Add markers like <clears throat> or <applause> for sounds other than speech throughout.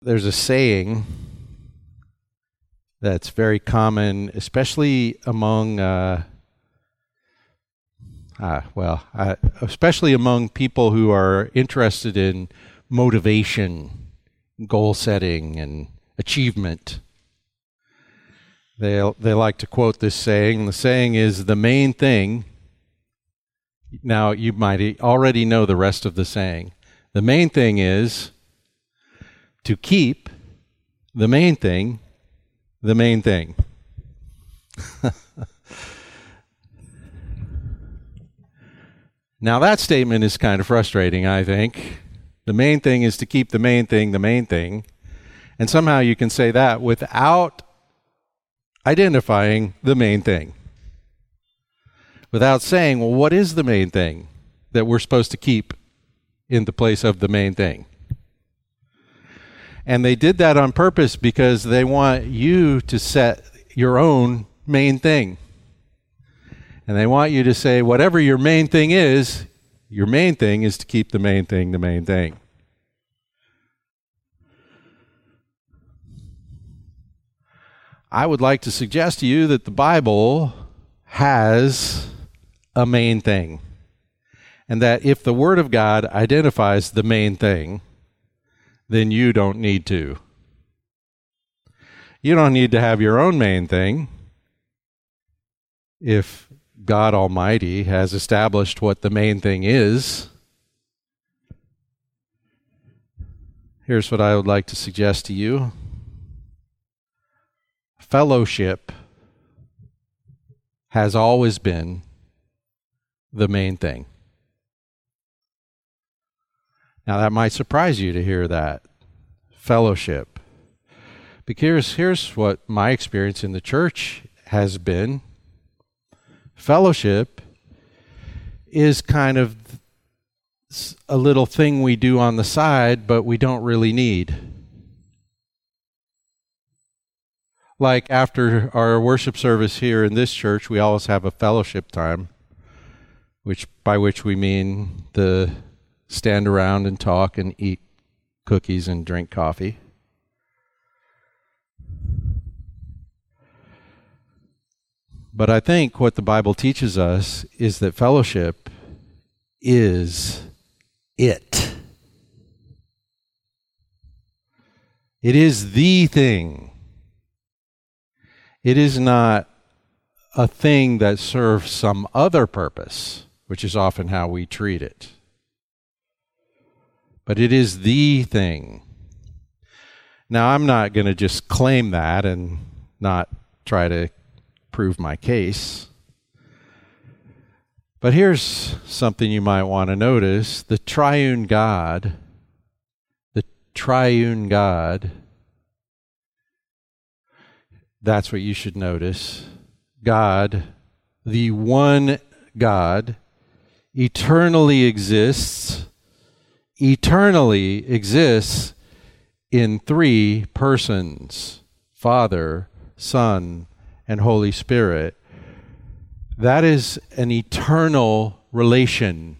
There's a saying that's very common, especially among, uh, uh, well, uh, especially among people who are interested in motivation, goal setting, and achievement. They they like to quote this saying. The saying is the main thing. Now you might already know the rest of the saying. The main thing is to keep the main thing the main thing. <laughs> now, that statement is kind of frustrating, I think. The main thing is to keep the main thing the main thing. And somehow you can say that without identifying the main thing. Without saying, well, what is the main thing that we're supposed to keep in the place of the main thing? And they did that on purpose because they want you to set your own main thing. And they want you to say, whatever your main thing is, your main thing is to keep the main thing the main thing. I would like to suggest to you that the Bible has a main thing. And that if the Word of God identifies the main thing, then you don't need to. You don't need to have your own main thing if God Almighty has established what the main thing is. Here's what I would like to suggest to you fellowship has always been the main thing. Now, that might surprise you to hear that. Fellowship. Because here's what my experience in the church has been fellowship is kind of a little thing we do on the side, but we don't really need. Like after our worship service here in this church, we always have a fellowship time, which by which we mean the stand around and talk and eat cookies and drink coffee. But I think what the Bible teaches us is that fellowship is it. It is the thing. It is not a thing that serves some other purpose, which is often how we treat it but it is the thing. Now, I'm not going to just claim that and not try to prove my case. But here's something you might want to notice the triune God, the triune God, that's what you should notice. God, the one God, eternally exists eternally exists in three persons Father, Son, and Holy Spirit. That is an eternal relation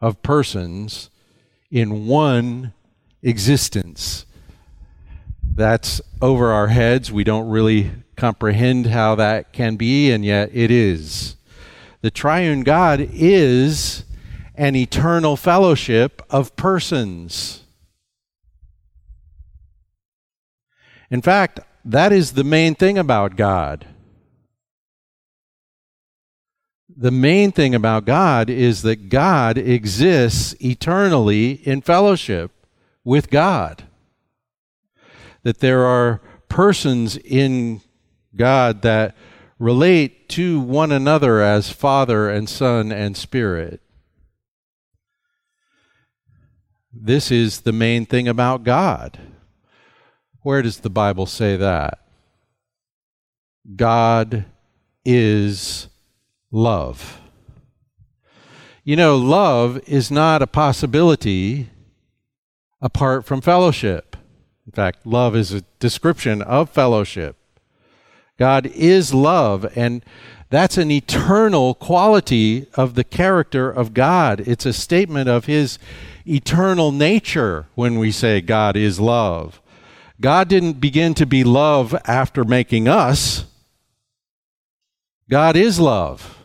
of persons in one existence. That's over our heads. We don't really comprehend how that can be, and yet it is. The triune God is an eternal fellowship of persons. In fact, that is the main thing about God. The main thing about God is that God exists eternally in fellowship with God. That there are persons in God that relate to one another as Father and Son and Spirit. This is the main thing about God. Where does the Bible say that? God is love. You know, love is not a possibility apart from fellowship. In fact, love is a description of fellowship. God is love, and that's an eternal quality of the character of God. It's a statement of His eternal nature when we say God is love. God didn't begin to be love after making us. God is love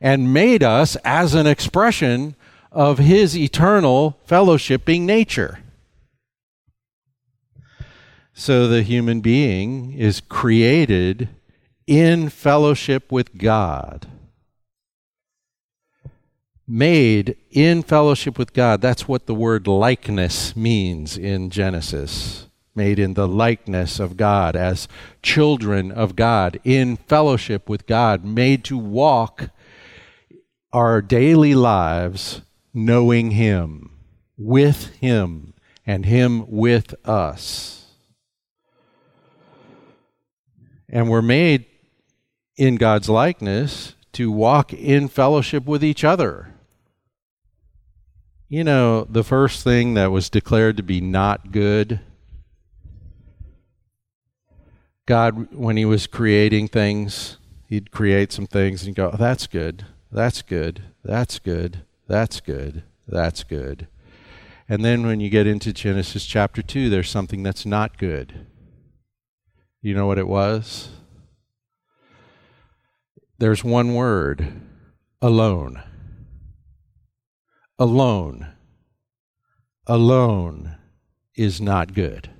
and made us as an expression of his eternal fellowshipping nature. So the human being is created in fellowship with God. Made in fellowship with God. That's what the word likeness means in Genesis. Made in the likeness of God, as children of God, in fellowship with God, made to walk our daily lives knowing Him, with Him, and Him with us. And we're made in God's likeness to walk in fellowship with each other. You know, the first thing that was declared to be not good, God, when He was creating things, He'd create some things and go, that's good, that's good, that's good, that's good, that's good. And then when you get into Genesis chapter 2, there's something that's not good. You know what it was? There's one word alone. Alone. Alone is not good.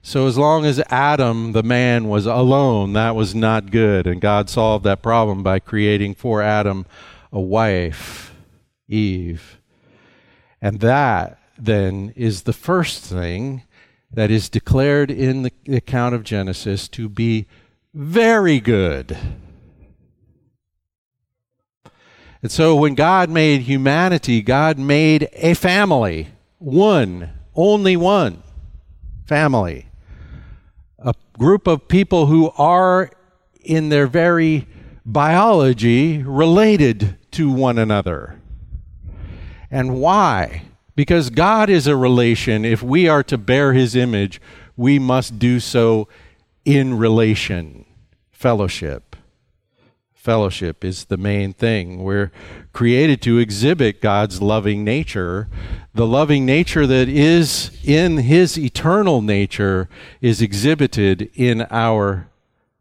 So, as long as Adam, the man, was alone, that was not good. And God solved that problem by creating for Adam a wife, Eve. And that, then, is the first thing that is declared in the account of Genesis to be very good. And so when God made humanity, God made a family, one, only one family. A group of people who are, in their very biology, related to one another. And why? Because God is a relation. If we are to bear his image, we must do so in relation, fellowship. Fellowship is the main thing. We're created to exhibit God's loving nature. The loving nature that is in His eternal nature is exhibited in our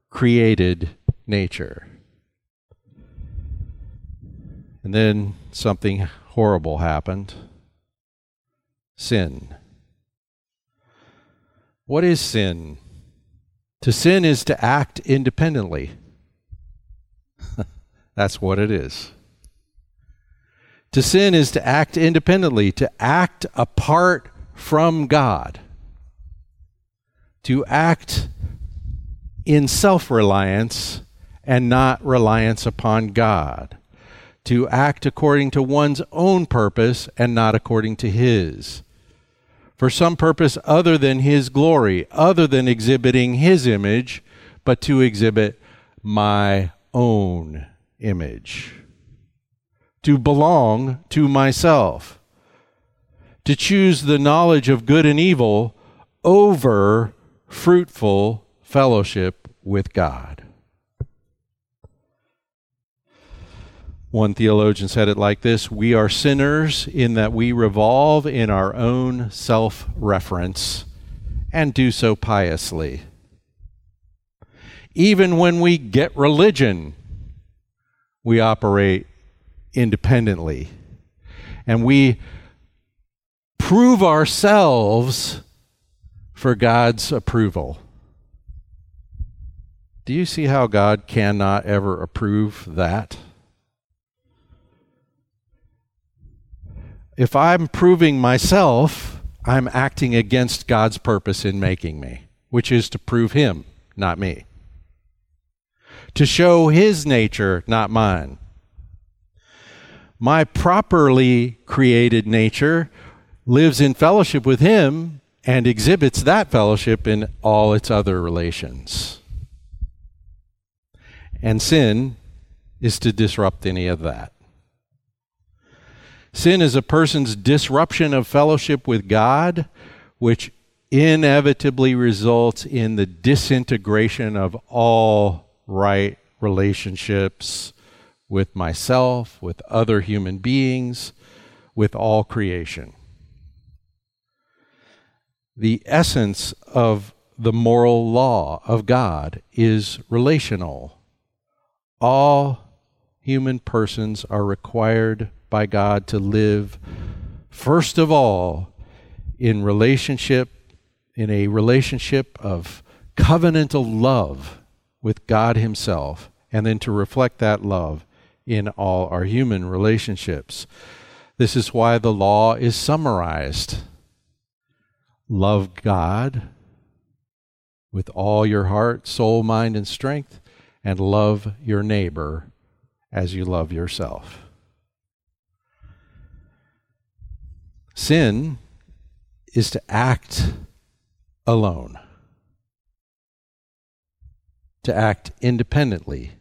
created nature. And then something horrible happened sin. What is sin? To sin is to act independently. That's what it is. To sin is to act independently, to act apart from God, to act in self reliance and not reliance upon God, to act according to one's own purpose and not according to His. For some purpose other than His glory, other than exhibiting His image, but to exhibit my own image. To belong to myself. To choose the knowledge of good and evil over fruitful fellowship with God. One theologian said it like this We are sinners in that we revolve in our own self reference and do so piously. Even when we get religion, we operate independently and we prove ourselves for God's approval. Do you see how God cannot ever approve that? if I'm proving myself, I'm acting against God's purpose in making me, which is to prove Him, not me. To show His nature, not mine. My properly created nature lives in fellowship with Him and exhibits that fellowship in all its other relations. And sin is to disrupt any of that. Sin is a person's disruption of fellowship with God, which inevitably results in the disintegration of all right relationships with myself, with other human beings, with all creation. the essence of the moral law of God is relational. All human persons are required by God to live, first of all, in relationship, in a relationship of covenantal love with God Himself, and then to reflect that love in all our human relationships. This is why the law is summarized. Love God with all your heart, soul, mind, and strength, and love your neighbor as you love yourself. Sin is to act alone, to act independently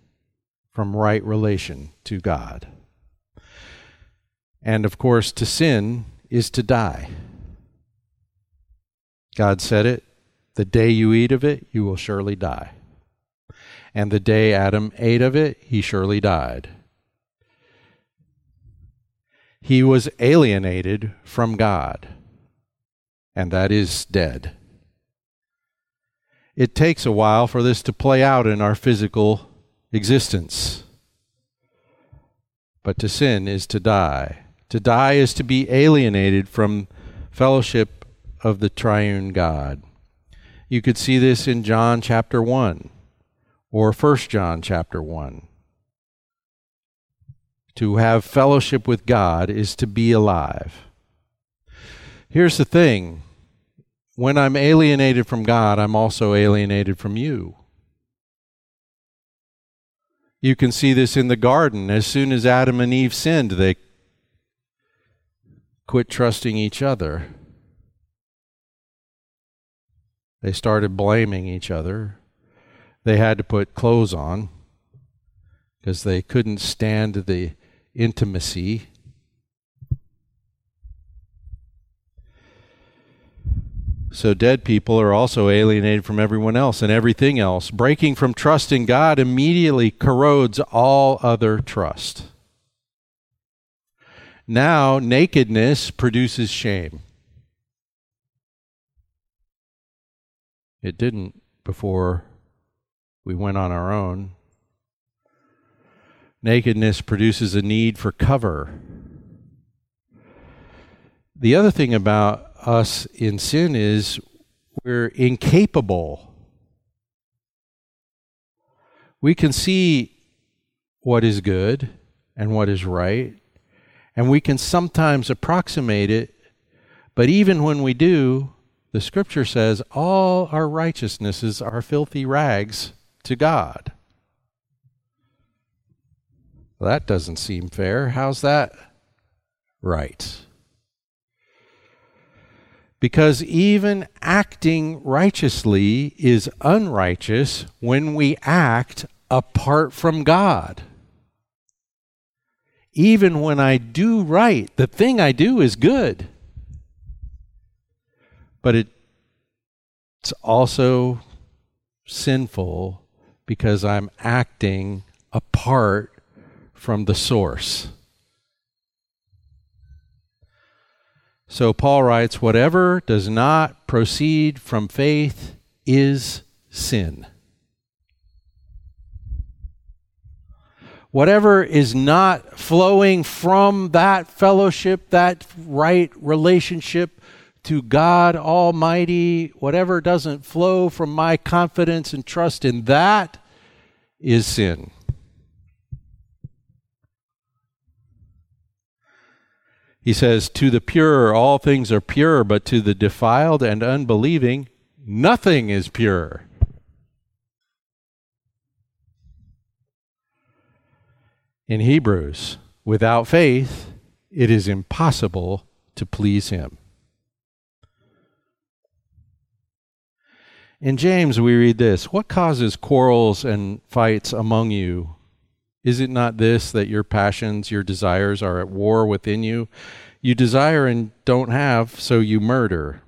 from right relation to God. And of course, to sin is to die. God said it the day you eat of it, you will surely die. And the day Adam ate of it, he surely died. He was alienated from God, and that is dead. It takes a while for this to play out in our physical existence. But to sin is to die. To die is to be alienated from fellowship of the triune God. You could see this in John chapter 1 or 1 John chapter 1. To have fellowship with God is to be alive. Here's the thing when I'm alienated from God, I'm also alienated from you. You can see this in the garden. As soon as Adam and Eve sinned, they quit trusting each other. They started blaming each other. They had to put clothes on because they couldn't stand the intimacy. So, dead people are also alienated from everyone else and everything else. Breaking from trust in God immediately corrodes all other trust. Now, nakedness produces shame. It didn't before we went on our own. Nakedness produces a need for cover. The other thing about us in sin is we're incapable. We can see what is good and what is right, and we can sometimes approximate it, but even when we do, the scripture says, all our righteousnesses are filthy rags to God. Well, that doesn't seem fair. How's that right? Because even acting righteously is unrighteous when we act apart from God. Even when I do right, the thing I do is good but it's also sinful because I'm acting apart from the source. So Paul writes, whatever does not proceed from faith is sin. Whatever is not flowing from that fellowship, that right relationship to God Almighty, whatever doesn't flow from my confidence and trust in that is sin. He says, To the pure, all things are pure, but to the defiled and unbelieving, nothing is pure. In Hebrews, without faith, it is impossible to please Him. In James, we read this What causes quarrels and fights among you? Is it not this, that your passions, your desires are at war within you? You desire and don't have, so you murder.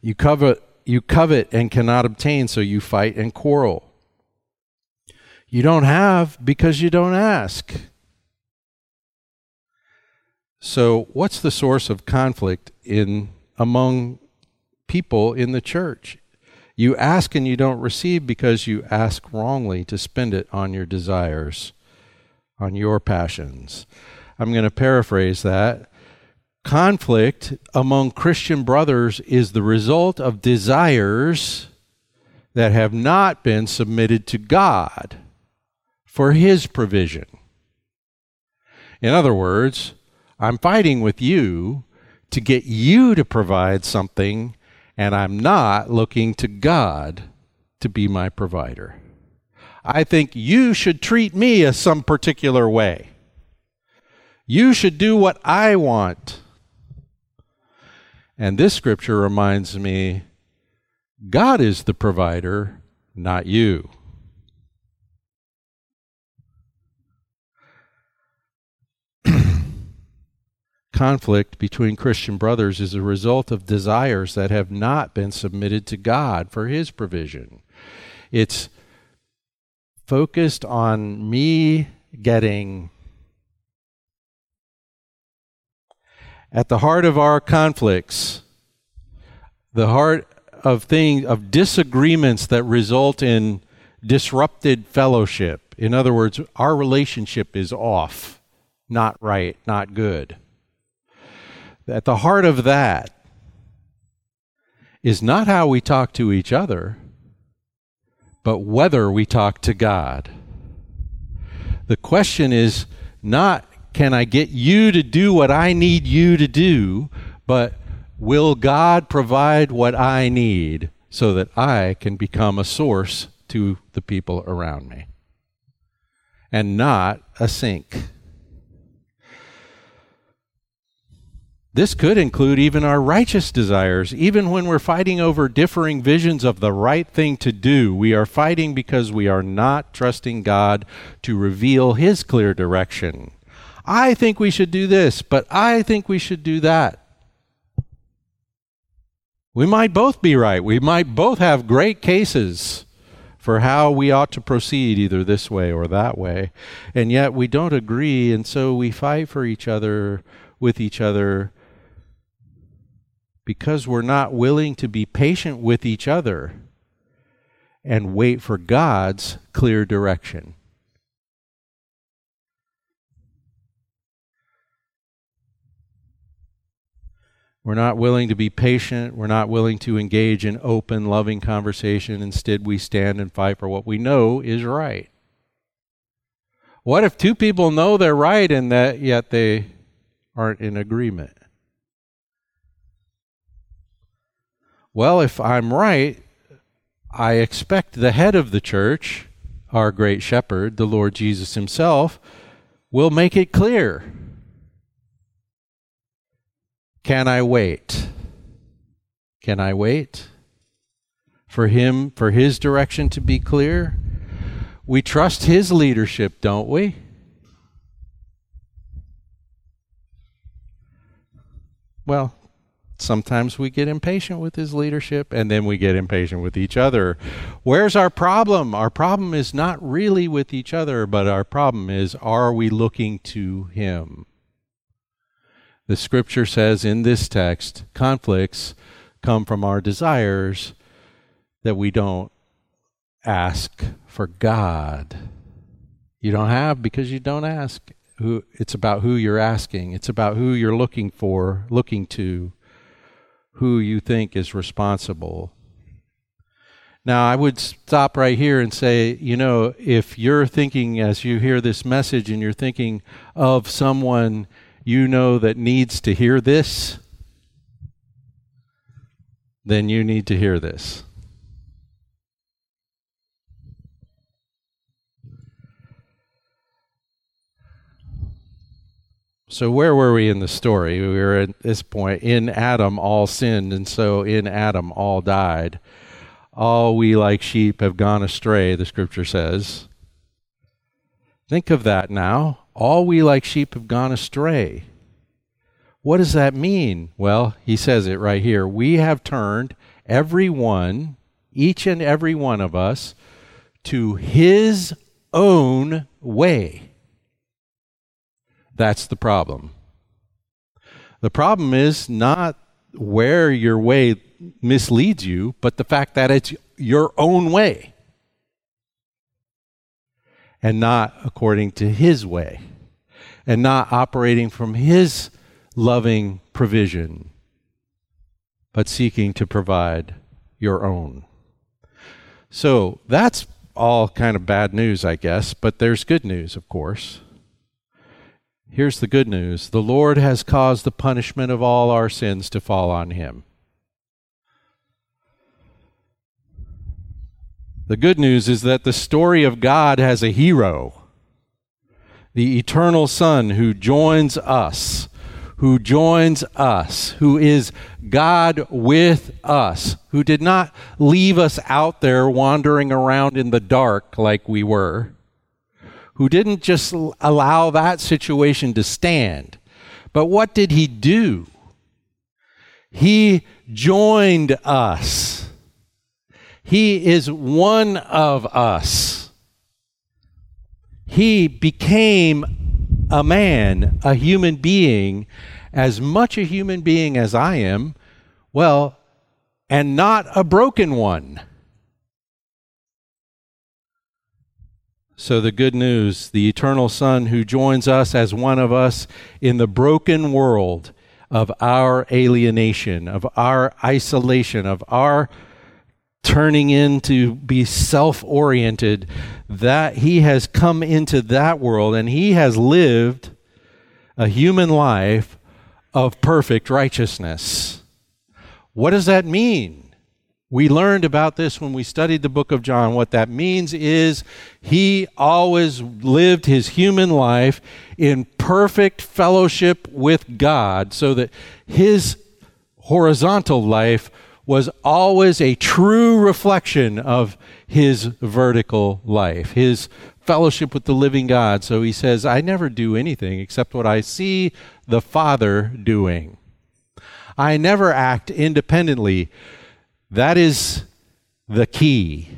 You covet, you covet and cannot obtain, so you fight and quarrel. You don't have because you don't ask. So, what's the source of conflict in among people in the church. You ask and you don't receive because you ask wrongly to spend it on your desires, on your passions. I'm going to paraphrase that. Conflict among Christian brothers is the result of desires that have not been submitted to God for His provision. In other words, I'm fighting with you to get you to provide something, and I'm not looking to God to be my provider. I think you should treat me as some particular way. You should do what I want. And this scripture reminds me God is the provider, not you. Conflict between Christian brothers is a result of desires that have not been submitted to God for His provision. It's focused on me getting. At the heart of our conflicts, the heart of things of disagreements that result in disrupted fellowship. In other words, our relationship is off, not right, not good. At the heart of that is not how we talk to each other, but whether we talk to God. The question is not can I get you to do what I need you to do, but Will God provide what I need so that I can become a source to the people around me and not a sink? This could include even our righteous desires. Even when we're fighting over differing visions of the right thing to do, we are fighting because we are not trusting God to reveal His clear direction. I think we should do this, but I think we should do that. We might both be right. We might both have great cases for how we ought to proceed either this way or that way. And yet we don't agree, and so we fight for each other with each other because we're not willing to be patient with each other and wait for God's clear direction. We're not willing to be patient. We're not willing to engage in open, loving conversation. Instead, we stand and fight for what we know is right. What if two people know they're right and that yet they aren't in agreement? Well, if I'm right, I expect the head of the church, our great shepherd, the Lord Jesus himself, will make it clear can I wait? Can I wait for him, for his direction to be clear? We trust his leadership, don't we? Well, sometimes we get impatient with his leadership and then we get impatient with each other. Where's our problem? Our problem is not really with each other, but our problem is are we looking to him? The scripture says in this text conflicts come from our desires that we don't ask for God. You don't have because you don't ask. Who it's about who you're asking. It's about who you're looking for, looking to, who you think is responsible. Now, I would stop right here and say, you know, if you're thinking as you hear this message and you're thinking of someone you know that needs to hear this, then you need to hear this. So, where were we in the story? We were at this point. In Adam, all sinned, and so in Adam, all died. All we like sheep have gone astray, the scripture says. Think of that now. All we like sheep have gone astray. What does that mean? Well, he says it right here. We have turned every one, each and every one of us, to his own way. That's the problem. The problem is not where your way misleads you, but the fact that it's your own way and not according to His way and not operating from His loving provision, but seeking to provide your own. So that's all kind of bad news, I guess, but there's good news, of course. Here's the good news. The Lord has caused the punishment of all our sins to fall on him. The good news is that the story of God has a hero, the eternal Son who joins us, who joins us, who is God with us, who did not leave us out there wandering around in the dark like we were, who didn't just allow that situation to stand. But what did he do? He joined us he is one of us. He became a man, a human being, as much a human being as I am, well, and not a broken one. So, the good news the eternal Son who joins us as one of us in the broken world of our alienation, of our isolation, of our turning in to be self oriented, that he has come into that world and he has lived a human life of perfect righteousness. What does that mean? We learned about this when we studied the book of John. What that means is he always lived his human life in perfect fellowship with God so that his horizontal life was always a true reflection of his vertical life, his fellowship with the living God. So he says, I never do anything except what I see the Father doing. I never act independently. That is the key.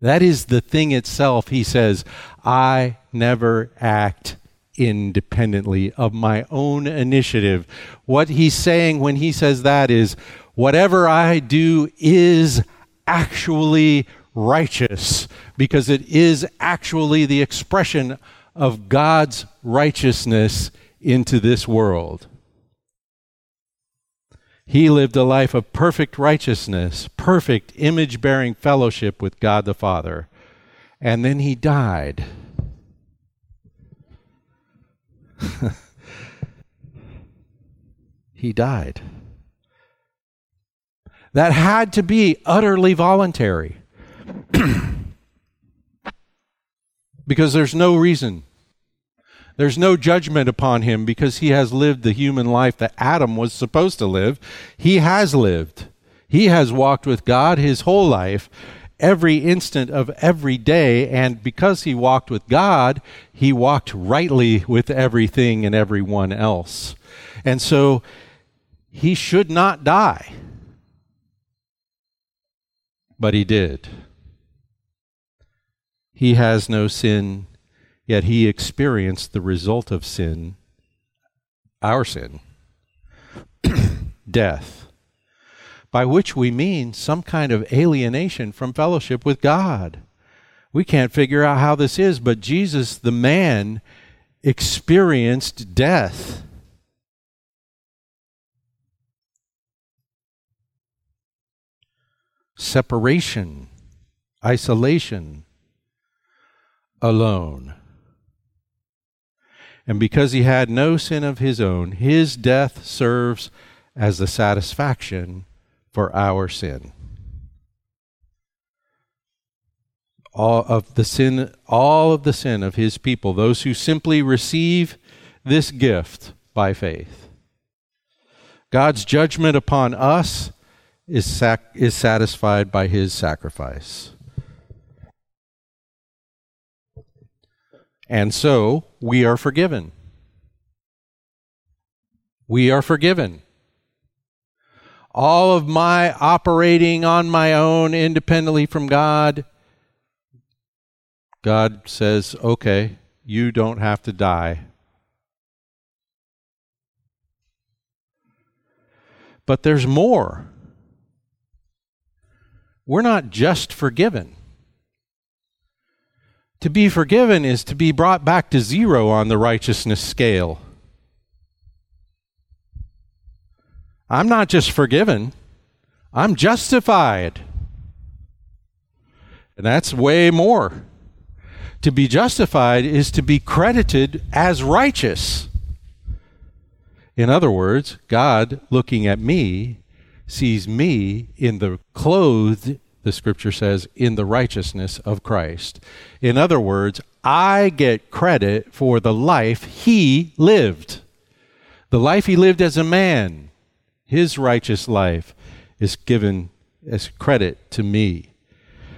That is the thing itself. He says, I never act independently of my own initiative. What he's saying when he says that is, whatever I do is actually righteous because it is actually the expression of God's righteousness into this world. He lived a life of perfect righteousness, perfect image bearing fellowship with God the Father. And then he died. <laughs> he died that had to be utterly voluntary. <clears throat> because there's no reason. There's no judgment upon him because he has lived the human life that Adam was supposed to live. He has lived. He has walked with God his whole life, every instant of every day. And because he walked with God, he walked rightly with everything and everyone else. And so he should not die but he did. He has no sin, yet he experienced the result of sin, our sin, <clears throat> death, by which we mean some kind of alienation from fellowship with God. We can't figure out how this is, but Jesus, the man, experienced death. separation, isolation, alone. And because he had no sin of his own, his death serves as the satisfaction for our sin. All of the sin, all of the sin of his people, those who simply receive this gift by faith. God's judgment upon us is, sac- is satisfied by his sacrifice. And so we are forgiven. We are forgiven. All of my operating on my own independently from God, God says, okay, you don't have to die But there's more. We're not just forgiven. To be forgiven is to be brought back to zero on the righteousness scale. I'm not just forgiven, I'm justified. And that's way more. To be justified is to be credited as righteous. In other words, God, looking at me, sees me in the clothed, the scripture says, in the righteousness of Christ. In other words, I get credit for the life he lived. The life he lived as a man, his righteous life, is given as credit to me.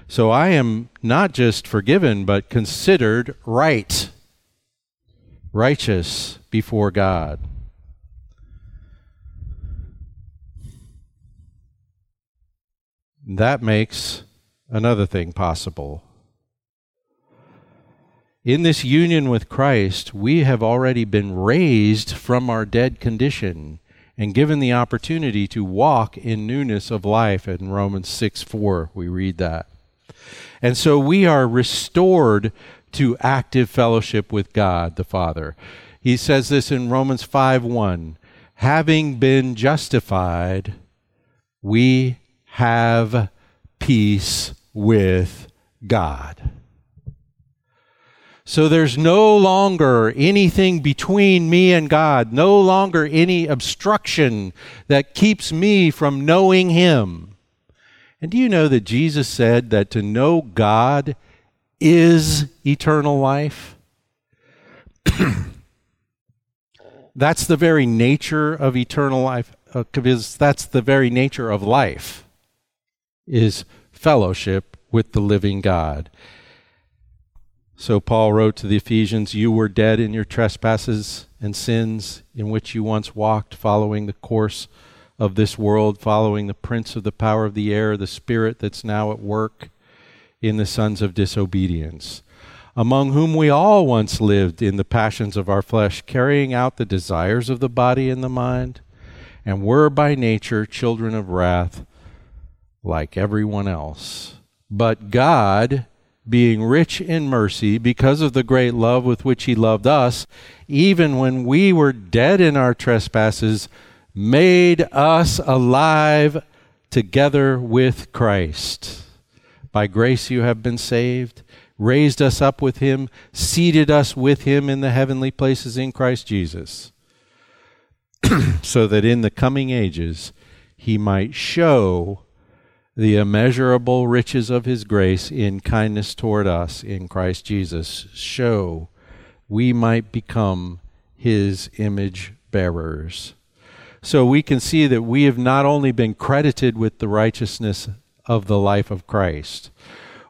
So I am not just forgiven, but considered right, righteous before God. That makes another thing possible. In this union with Christ, we have already been raised from our dead condition and given the opportunity to walk in newness of life. In Romans 6 4, we read that. And so we are restored to active fellowship with God the Father. He says this in Romans 5 1. Having been justified, we have peace with God. So there's no longer anything between me and God, no longer any obstruction that keeps me from knowing Him. And do you know that Jesus said that to know God is eternal life? <clears throat> that's the very nature of eternal life, because uh, that's the very nature of life is fellowship with the living God. So Paul wrote to the Ephesians, You were dead in your trespasses and sins in which you once walked, following the course of this world, following the prince of the power of the air, the spirit that's now at work in the sons of disobedience, among whom we all once lived in the passions of our flesh, carrying out the desires of the body and the mind, and were by nature children of wrath like everyone else. But God, being rich in mercy, because of the great love with which He loved us, even when we were dead in our trespasses, made us alive together with Christ. By grace you have been saved, raised us up with Him, seated us with Him in the heavenly places in Christ Jesus, <clears throat> so that in the coming ages He might show the immeasurable riches of his grace in kindness toward us in Christ Jesus show we might become his image bearers. So we can see that we have not only been credited with the righteousness of the life of Christ,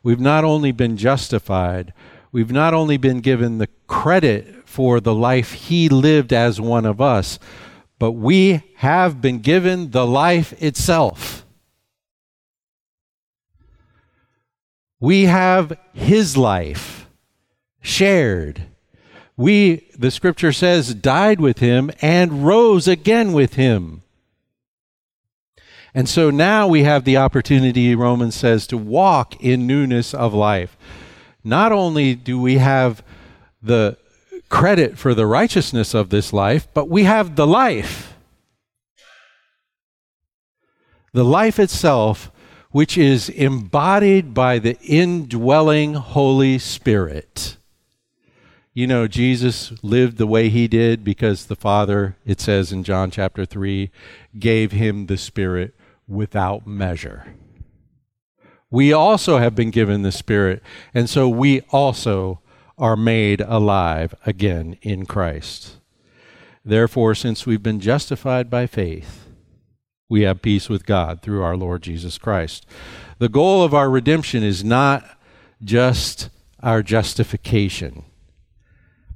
we've not only been justified, we've not only been given the credit for the life he lived as one of us, but we have been given the life itself. We have his life shared. We, the scripture says, died with him and rose again with him. And so now we have the opportunity, Romans says, to walk in newness of life. Not only do we have the credit for the righteousness of this life, but we have the life. The life itself which is embodied by the indwelling Holy Spirit. You know, Jesus lived the way he did because the Father, it says in John chapter 3, gave him the Spirit without measure. We also have been given the Spirit, and so we also are made alive again in Christ. Therefore, since we've been justified by faith, we have peace with God through our Lord Jesus Christ. The goal of our redemption is not just our justification.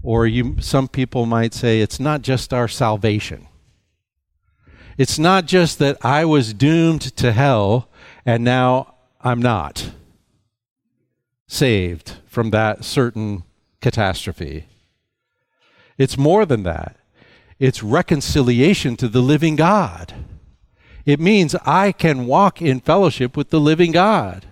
Or you, some people might say it's not just our salvation. It's not just that I was doomed to hell and now I'm not saved from that certain catastrophe. It's more than that. It's reconciliation to the living God. It means I can walk in fellowship with the living God.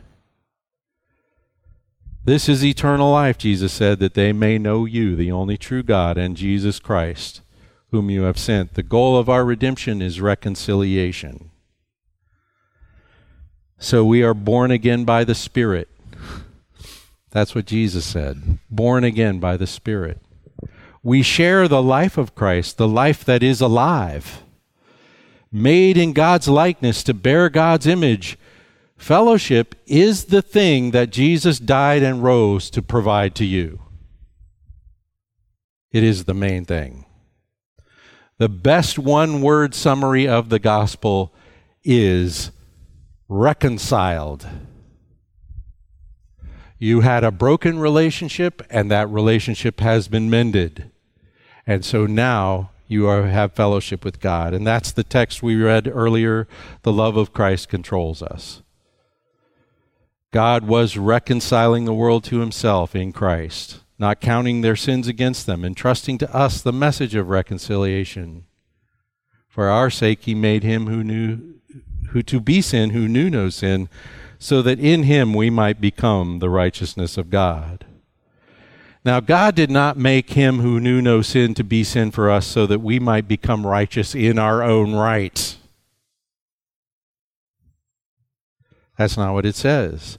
This is eternal life, Jesus said, that they may know you, the only true God, and Jesus Christ, whom you have sent. The goal of our redemption is reconciliation. So we are born again by the Spirit. That's what Jesus said. Born again by the Spirit. We share the life of Christ, the life that is alive, made in God's likeness to bear God's image. Fellowship is the thing that Jesus died and rose to provide to you. It is the main thing. The best one word summary of the gospel is reconciled. You had a broken relationship, and that relationship has been mended. And so now you are, have fellowship with God. And that's the text we read earlier the love of Christ controls us. God was reconciling the world to himself in Christ, not counting their sins against them, entrusting to us the message of reconciliation. For our sake, he made him who knew who to be sin who knew no sin so that in him we might become the righteousness of God. Now, God did not make him who knew no sin to be sin for us so that we might become righteous in our own right. That's not what it says.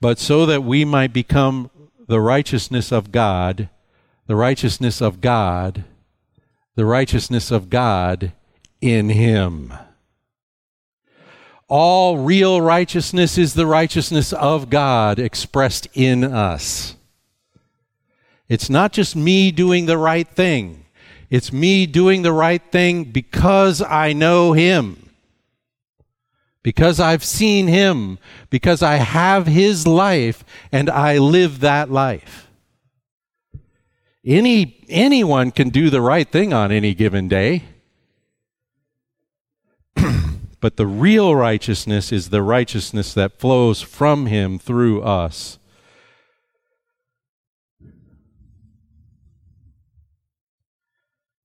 But so that we might become the righteousness of God, the righteousness of God, the righteousness of God in him. All real righteousness is the righteousness of God expressed in us. It's not just me doing the right thing. It's me doing the right thing because I know Him. Because I've seen Him. Because I have His life and I live that life. Any, anyone can do the right thing on any given day. <clears throat> But the real righteousness is the righteousness that flows from him through us.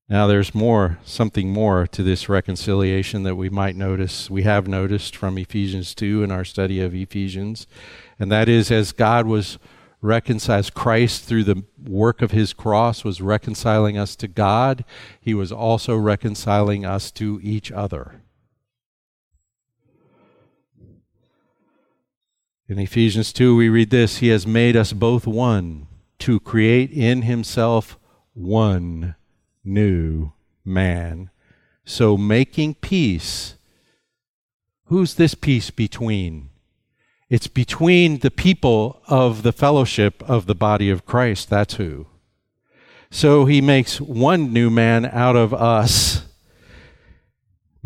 Now, there's more, something more to this reconciliation that we might notice, we have noticed from Ephesians 2 in our study of Ephesians. And that is, as God was reconciled, Christ through the work of his cross was reconciling us to God, he was also reconciling us to each other. In Ephesians 2, we read this He has made us both one to create in Himself one new man. So, making peace, who's this peace between? It's between the people of the fellowship of the body of Christ. That's who. So, He makes one new man out of us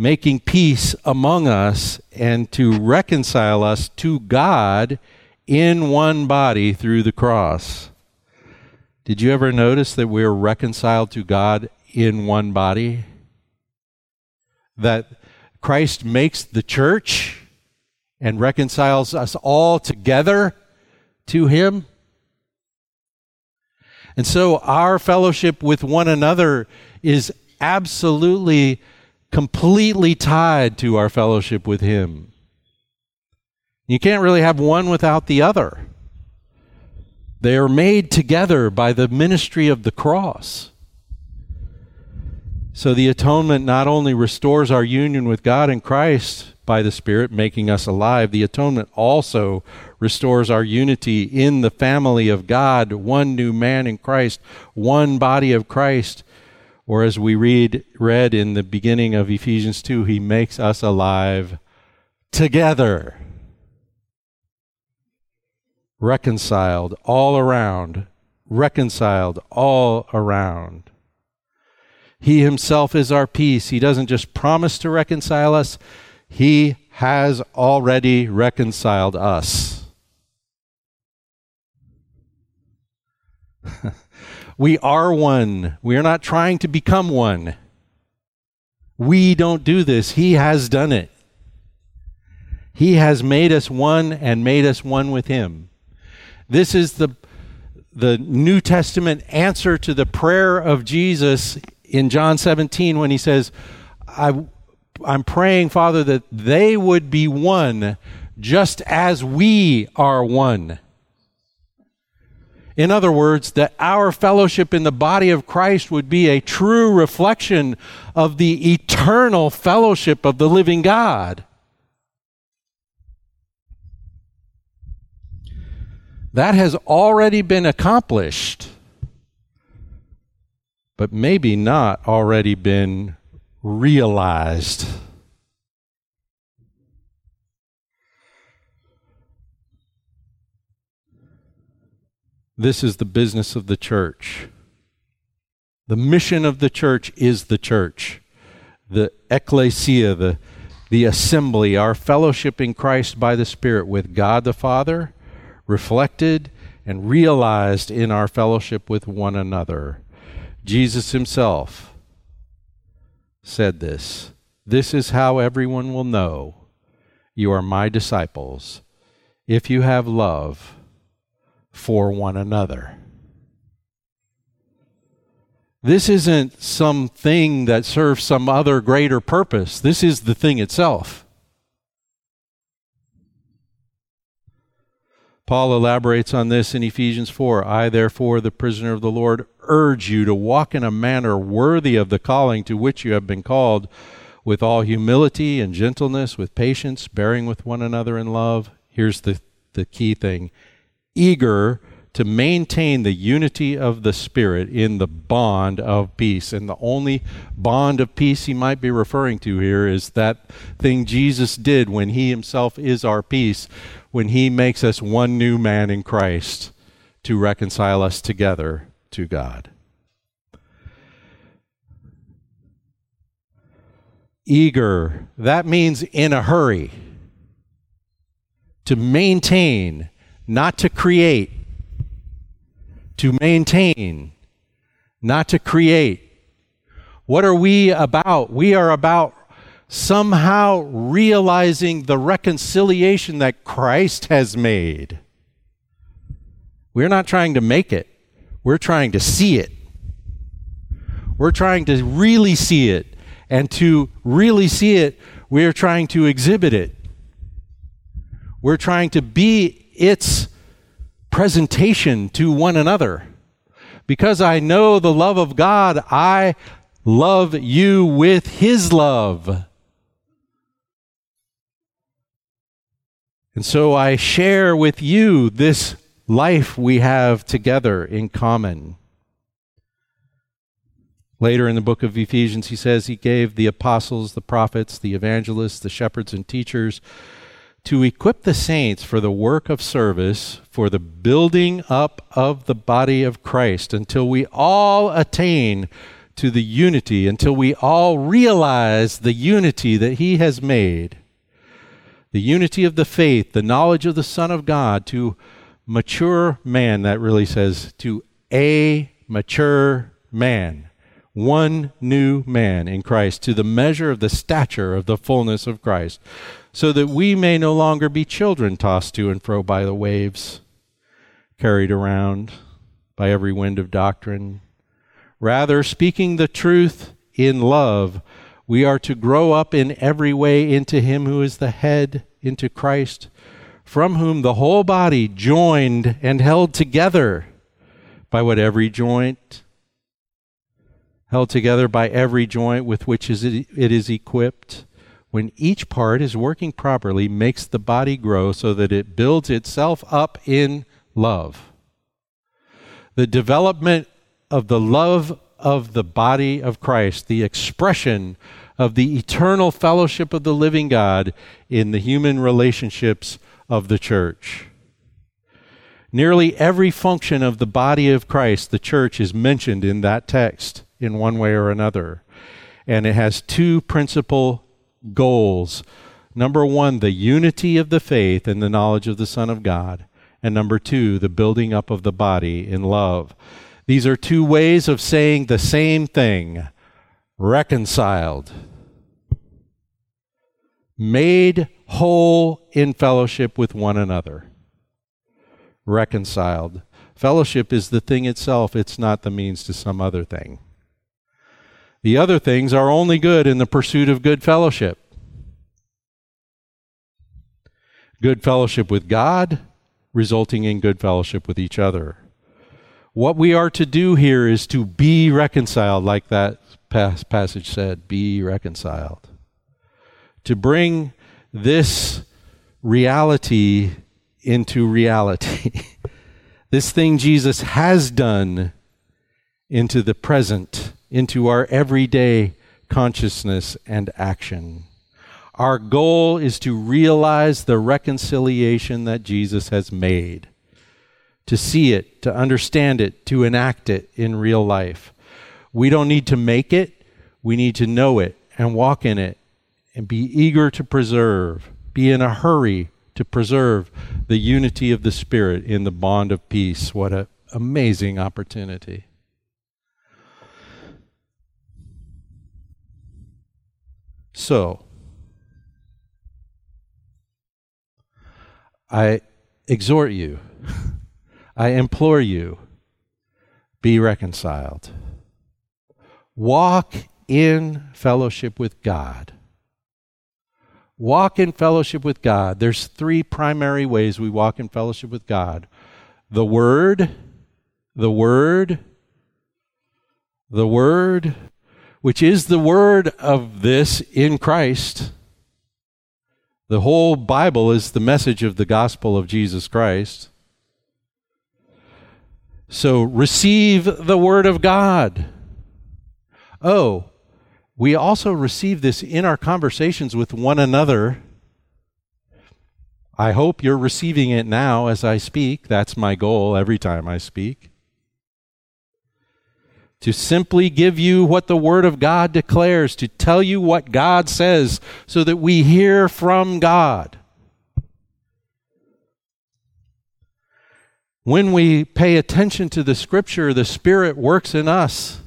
making peace among us and to reconcile us to God in one body through the cross. Did you ever notice that we're reconciled to God in one body? That Christ makes the church and reconciles us all together to Him? And so our fellowship with one another is absolutely completely tied to our fellowship with Him. You can't really have one without the other. They are made together by the ministry of the cross. So the atonement not only restores our union with God in Christ by the Spirit, making us alive, the atonement also restores our unity in the family of God, one new man in Christ, one body of Christ or as we read read in the beginning of Ephesians 2, he makes us alive together. Reconciled all around, reconciled all around. He himself is our peace. He doesn't just promise to reconcile us, he has already reconciled us. <laughs> We are one. We are not trying to become one. We don't do this. He has done it. He has made us one and made us one with Him. This is the, the New Testament answer to the prayer of Jesus in John 17 when he says, I, I'm praying, Father, that they would be one just as we are one. In other words, that our fellowship in the body of Christ would be a true reflection of the eternal fellowship of the living God. That has already been accomplished, but maybe not already been realized. This is the business of the church. The mission of the church is the church, the ecclesia, the, the assembly, our fellowship in Christ by the Spirit with God the Father, reflected and realized in our fellowship with one another. Jesus himself said this This is how everyone will know you are my disciples if you have love for one another. This isn't something that serves some other greater purpose. This is the thing itself. Paul elaborates on this in Ephesians 4. I, therefore, the prisoner of the Lord, urge you to walk in a manner worthy of the calling to which you have been called, with all humility and gentleness, with patience, bearing with one another in love. Here's the, the key thing eager to maintain the unity of the Spirit in the bond of peace. And the only bond of peace he might be referring to here is that thing Jesus did when he himself is our peace, when he makes us one new man in Christ to reconcile us together to God. Eager, that means in a hurry. To maintain not to create, to maintain, not to create. What are we about? We are about somehow realizing the reconciliation that Christ has made. We're not trying to make it, we're trying to see it. We're trying to really see it. And to really see it, we're trying to exhibit it. We're trying to be its presentation to one another. Because I know the love of God, I love you with His love. And so I share with you this life we have together in common. Later in the book of Ephesians, he says he gave the apostles, the prophets, the evangelists, the shepherds, and teachers to equip the saints for the work of service, for the building up of the body of Christ, until we all attain to the unity, until we all realize the unity that He has made. The unity of the faith, the knowledge of the Son of God, to mature man, that really says to a mature man one new man in Christ, to the measure of the stature of the fullness of Christ, so that we may no longer be children tossed to and fro by the waves, carried around by every wind of doctrine. Rather, speaking the truth in love, we are to grow up in every way into Him who is the head, into Christ, from whom the whole body, joined and held together by what every joint, held together by every joint with which it is equipped, when each part is working properly, makes the body grow so that it builds itself up in love. The development of the love of the body of Christ, the expression of the eternal fellowship of the living God in the human relationships of the church. Nearly every function of the body of Christ, the church, is mentioned in that text in one way or another. And it has two principal goals. Number one, the unity of the faith and the knowledge of the Son of God. And number two, the building up of the body in love. These are two ways of saying the same thing reconciled, made whole in fellowship with one another. Reconciled. Fellowship is the thing itself, it's not the means to some other thing. The other things are only good in the pursuit of good fellowship. Good fellowship with God, resulting in good fellowship with each other. What we are to do here is to be reconciled, like that passage said be reconciled. To bring this reality into reality. <laughs> this thing Jesus has done into the present, into our everyday consciousness and action. Our goal is to realize the reconciliation that Jesus has made, to see it, to understand it, to enact it in real life. We don't need to make it, we need to know it and walk in it and be eager to preserve, be in a hurry to preserve the unity of the Spirit in the bond of peace. What an amazing opportunity. So, I exhort you, <laughs> I implore you, be reconciled. Walk in fellowship with God. Walk in fellowship with God. There's three primary ways we walk in fellowship with God the Word, the Word, the Word, which is the Word of this in Christ. The whole Bible is the message of the gospel of Jesus Christ. So receive the Word of God. Oh, we also receive this in our conversations with one another. I hope you're receiving it now as I speak. That's my goal every time I speak. To simply give you what the Word of God declares, to tell you what God says, so that we hear from God. When we pay attention to the Scripture, the Spirit works in us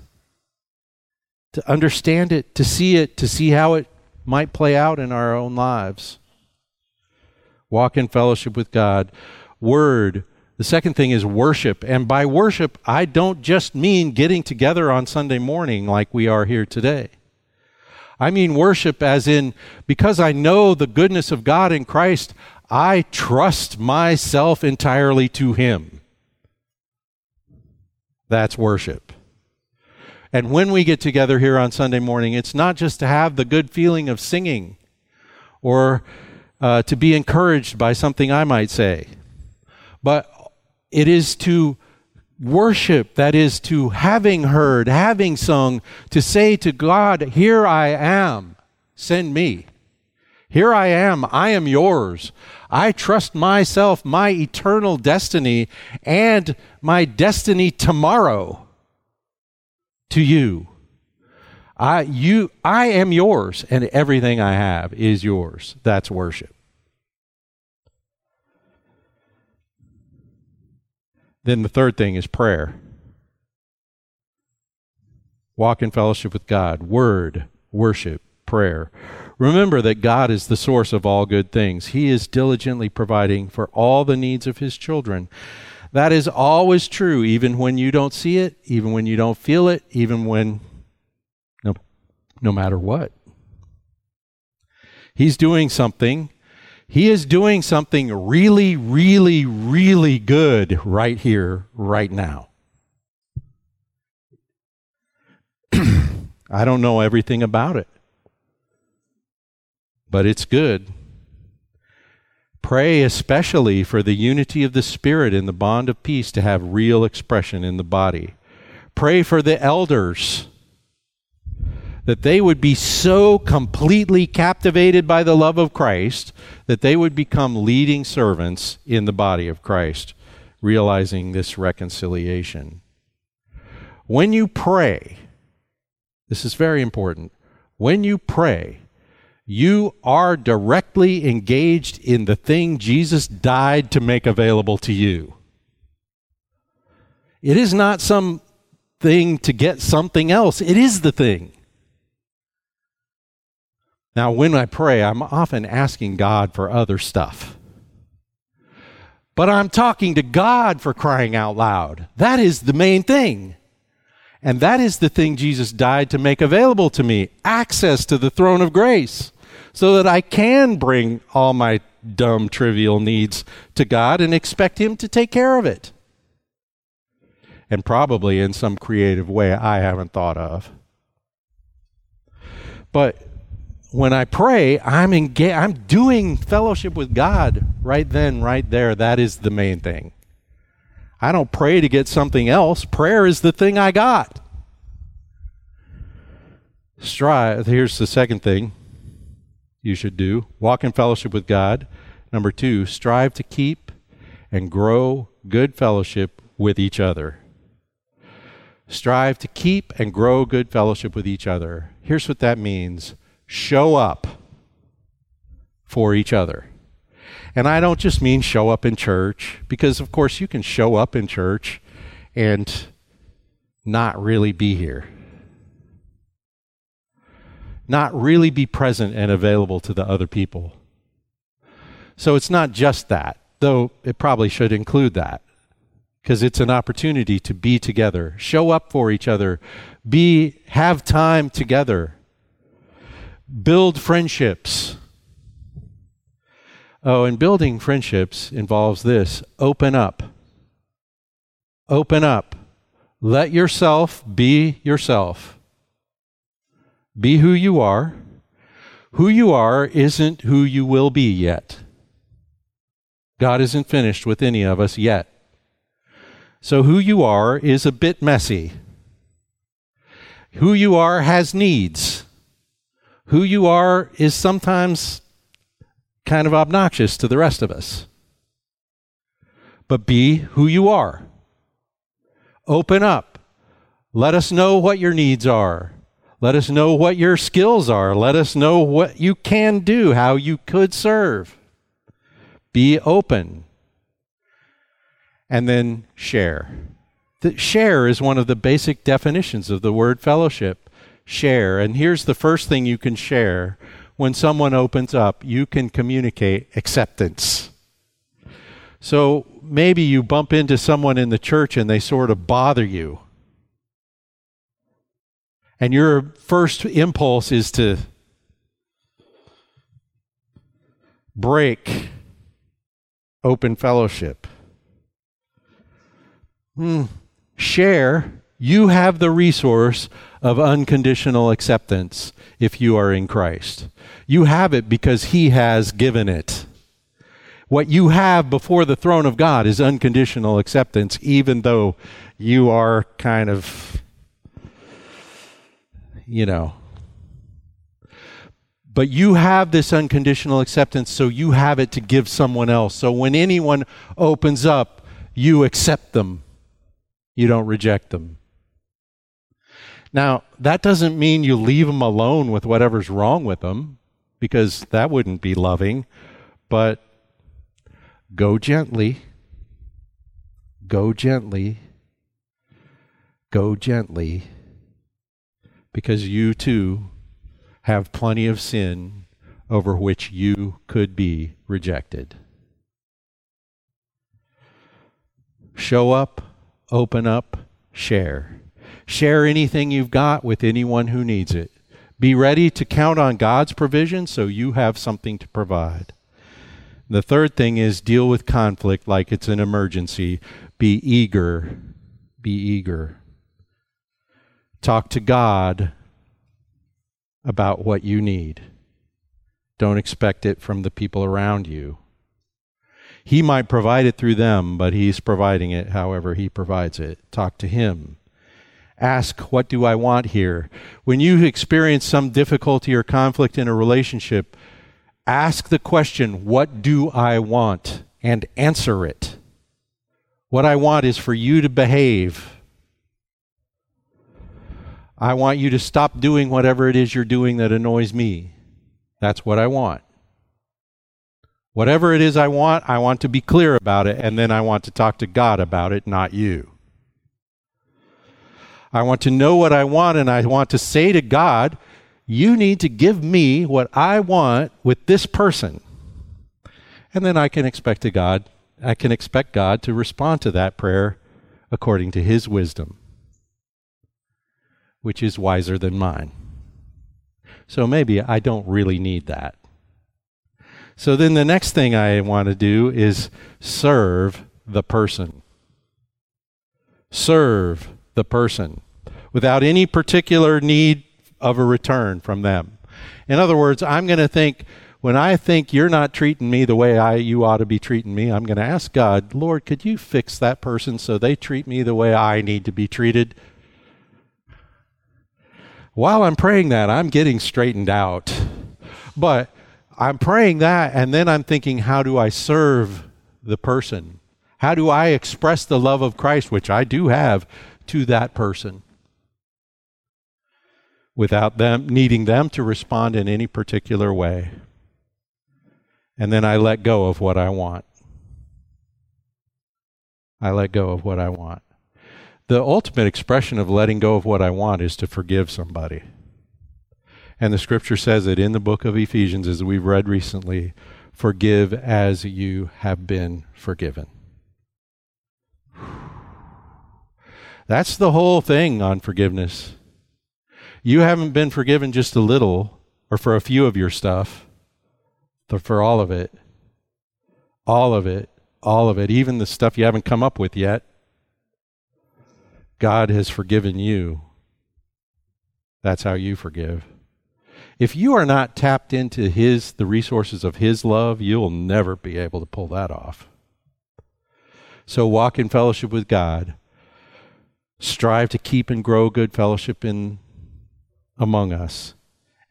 to understand it, to see it, to see how it might play out in our own lives. Walk in fellowship with God. Word. The second thing is worship. And by worship, I don't just mean getting together on Sunday morning like we are here today. I mean worship as in, because I know the goodness of God in Christ, I trust myself entirely to Him. That's worship. And when we get together here on Sunday morning, it's not just to have the good feeling of singing or uh, to be encouraged by something I might say, but it is to worship, that is to having heard, having sung, to say to God, Here I am, send me. Here I am, I am yours. I trust myself, my eternal destiny, and my destiny tomorrow to you. I you I am yours and everything I have is yours. That's worship. Then the third thing is prayer. Walk in fellowship with God, word, worship, prayer. Remember that God is the source of all good things. He is diligently providing for all the needs of his children. That is always true, even when you don't see it, even when you don't feel it, even when, no, no matter what. He's doing something. He is doing something really, really, really good right here, right now. <clears throat> I don't know everything about it, but it's good. Pray especially for the unity of the Spirit in the bond of peace to have real expression in the body. Pray for the elders that they would be so completely captivated by the love of Christ that they would become leading servants in the body of Christ, realizing this reconciliation. When you pray, this is very important. When you pray, you are directly engaged in the thing Jesus died to make available to you. It is not some thing to get something else, it is the thing. Now, when I pray, I'm often asking God for other stuff. But I'm talking to God for crying out loud. That is the main thing. And that is the thing Jesus died to make available to me access to the throne of grace so that I can bring all my dumb, trivial needs to God and expect Him to take care of it. And probably in some creative way I haven't thought of. But when I pray, I'm engaged, I'm doing fellowship with God right then, right there. That is the main thing. I don't pray to get something else. Prayer is the thing I got. Strive. Here's the second thing you should do walk in fellowship with God. Number two, strive to keep and grow good fellowship with each other. Strive to keep and grow good fellowship with each other. Here's what that means show up for each other. And I don't just mean show up in church, because of course you can show up in church and not really be here. Not really be present and available to the other people. So it's not just that, though it probably should include that, because it's an opportunity to be together, show up for each other, be have time together, build friendships Oh, and building friendships involves this open up. Open up. Let yourself be yourself. Be who you are. Who you are isn't who you will be yet. God isn't finished with any of us yet. So, who you are is a bit messy. Who you are has needs. Who you are is sometimes kind of obnoxious to the rest of us. But be who you are. Open up. Let us know what your needs are. Let us know what your skills are. Let us know what you can do, how you could serve. Be open. And then share. The share is one of the basic definitions of the word fellowship. Share. And here's the first thing you can share when someone opens up, you can communicate acceptance. So maybe you bump into someone in the church and they sort of bother you. And your first impulse is to break open fellowship. Hmm. Share. You have the resource of unconditional acceptance if you are in Christ. You have it because He has given it. What you have before the throne of God is unconditional acceptance, even though you are kind of, you know. But you have this unconditional acceptance, so you have it to give someone else. So when anyone opens up, you accept them, you don't reject them. Now, that doesn't mean you leave them alone with whatever's wrong with them, because that wouldn't be loving. But go gently. Go gently. Go gently. Because you too have plenty of sin over which you could be rejected. Show up, open up, share. Share anything you've got with anyone who needs it. Be ready to count on God's provision so you have something to provide. The third thing is deal with conflict like it's an emergency. Be eager. Be eager. Talk to God about what you need. Don't expect it from the people around you. He might provide it through them, but He's providing it however He provides it. Talk to Him ask, What do I want here? When you experience some difficulty or conflict in a relationship, ask the question, What do I want? and answer it. What I want is for you to behave. I want you to stop doing whatever it is you're doing that annoys me. That's what I want. Whatever it is I want, I want to be clear about it, and then I want to talk to God about it, not you. I want to know what I want, and I want to say to God, You need to give me what I want with this person. And then I can expect to God, I can expect God to respond to that prayer according to his wisdom. Which is wiser than mine. So maybe I don't really need that. So then the next thing I want to do is serve the person. Serve the person without any particular need of a return from them. In other words, I'm going to think, when I think you're not treating me the way I, you ought to be treating me, I'm going to ask God, Lord, could you fix that person so they treat me the way I need to be treated? While I'm praying that, I'm getting straightened out. But I'm praying that, and then I'm thinking, how do I serve the person? How do I express the love of Christ, which I do have, to that person? Without them needing them to respond in any particular way. And then I let go of what I want. I let go of what I want. The ultimate expression of letting go of what I want is to forgive somebody. And the scripture says it in the book of Ephesians, as we've read recently forgive as you have been forgiven. <sighs> That's the whole thing on forgiveness. You haven't been forgiven just a little or for a few of your stuff, but for all of it. All of it. All of it. Even the stuff you haven't come up with yet. God has forgiven you. That's how you forgive. If you are not tapped into his the resources of his love, you'll never be able to pull that off. So walk in fellowship with God. Strive to keep and grow good fellowship in among us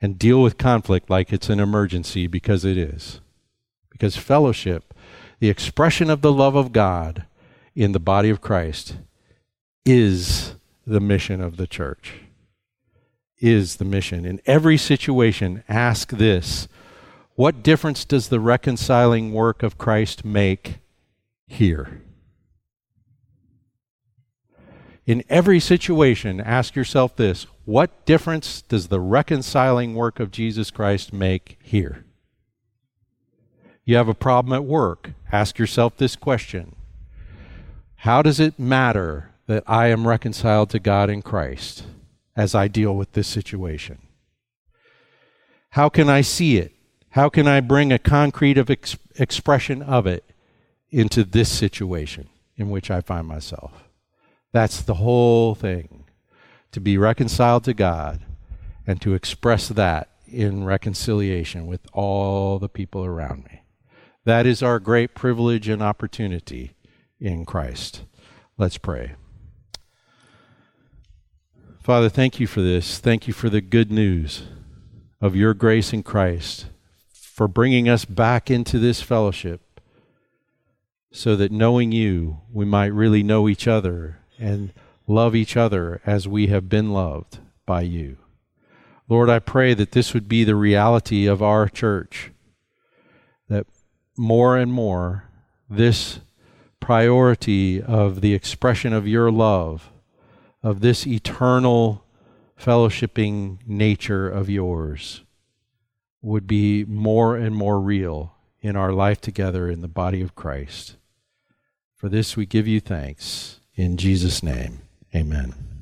and deal with conflict like it's an emergency because it is. Because fellowship, the expression of the love of God in the body of Christ, is the mission of the church is the mission. In every situation, ask this What difference does the reconciling work of Christ make here? In every situation, ask yourself this What difference does the reconciling work of Jesus Christ make here? You have a problem at work. Ask yourself this question How does it matter that I am reconciled to God in Christ? as I deal with this situation? How can I see it? How can I bring a concrete of ex- expression of it into this situation in which I find myself? That's the whole thing. To be reconciled to God and to express that in reconciliation with all the people around me. That is our great privilege and opportunity in Christ. Let's pray. Father, thank you for this. Thank you for the good news of your grace in Christ, for bringing us back into this fellowship so that knowing you, we might really know each other and love each other as we have been loved by you. Lord, I pray that this would be the reality of our church, that more and more this priority of the expression of your love of this eternal fellowshipping nature of yours would be more and more real in our life together in the body of Christ. For this we give you thanks. In Jesus' name, amen.